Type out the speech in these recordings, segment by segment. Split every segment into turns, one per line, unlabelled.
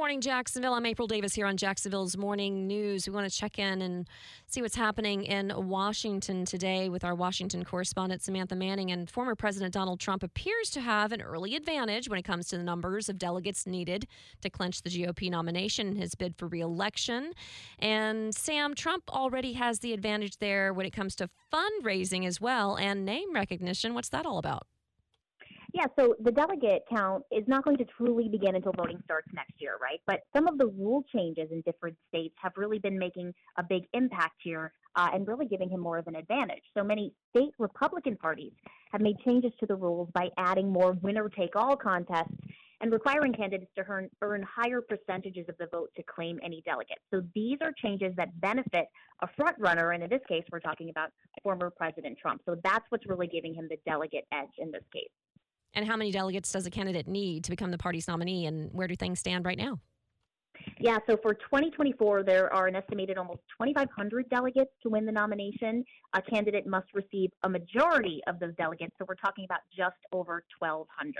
Morning, Jacksonville. I'm April Davis here on Jacksonville's Morning News. We want to check in and see what's happening in Washington today with our Washington correspondent, Samantha Manning. And former President Donald Trump appears to have an early advantage when it comes to the numbers of delegates needed to clinch the GOP nomination in his bid for reelection. And Sam, Trump already has the advantage there when it comes to fundraising as well and name recognition. What's that all about?
Yeah, so the delegate count is not going to truly begin until voting starts next year, right? But some of the rule changes in different states have really been making a big impact here uh, and really giving him more of an advantage. So many state Republican parties have made changes to the rules by adding more winner take all contests and requiring candidates to earn, earn higher percentages of the vote to claim any delegate. So these are changes that benefit a front runner, and in this case, we're talking about former President Trump. So that's what's really giving him the delegate edge in this case.
And how many delegates does a candidate need to become the party's nominee, and where do things stand right now?
Yeah, so for 2024, there are an estimated almost 2,500 delegates to win the nomination. A candidate must receive a majority of those delegates, so we're talking about just over 1,200.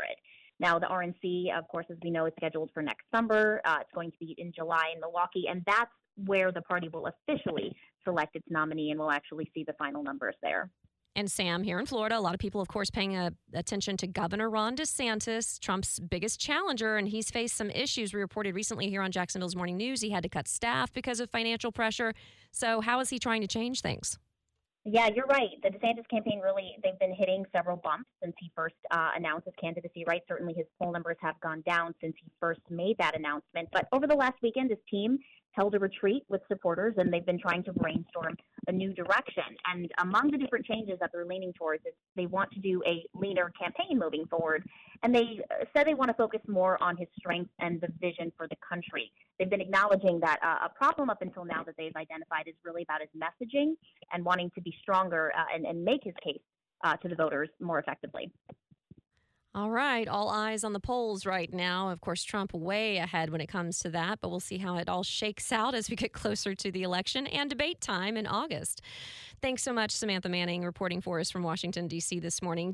Now, the RNC, of course, as we know, is scheduled for next summer. Uh, it's going to be in July in Milwaukee, and that's where the party will officially select its nominee, and we'll actually see the final numbers there.
And Sam, here in Florida, a lot of people, of course, paying uh, attention to Governor Ron DeSantis, Trump's biggest challenger, and he's faced some issues. We reported recently here on Jacksonville's Morning News he had to cut staff because of financial pressure. So, how is he trying to change things?
Yeah, you're right. The DeSantis campaign really, they've been hitting several bumps since he first uh, announced his candidacy, right? Certainly his poll numbers have gone down since he first made that announcement. But over the last weekend, his team held a retreat with supporters and they've been trying to brainstorm a new direction. And among the different changes that they're leaning towards is they want to do a leaner campaign moving forward. And they uh, said they want to focus more on his strengths and the vision for the country. They've been acknowledging that uh, a problem up until now that they've identified is really about his messaging and wanting to be stronger uh, and, and make his case uh, to the voters more effectively.
All right, all eyes on the polls right now. Of course, Trump way ahead when it comes to that, but we'll see how it all shakes out as we get closer to the election and debate time in August. Thanks so much, Samantha Manning, reporting for us from Washington, D.C. this morning.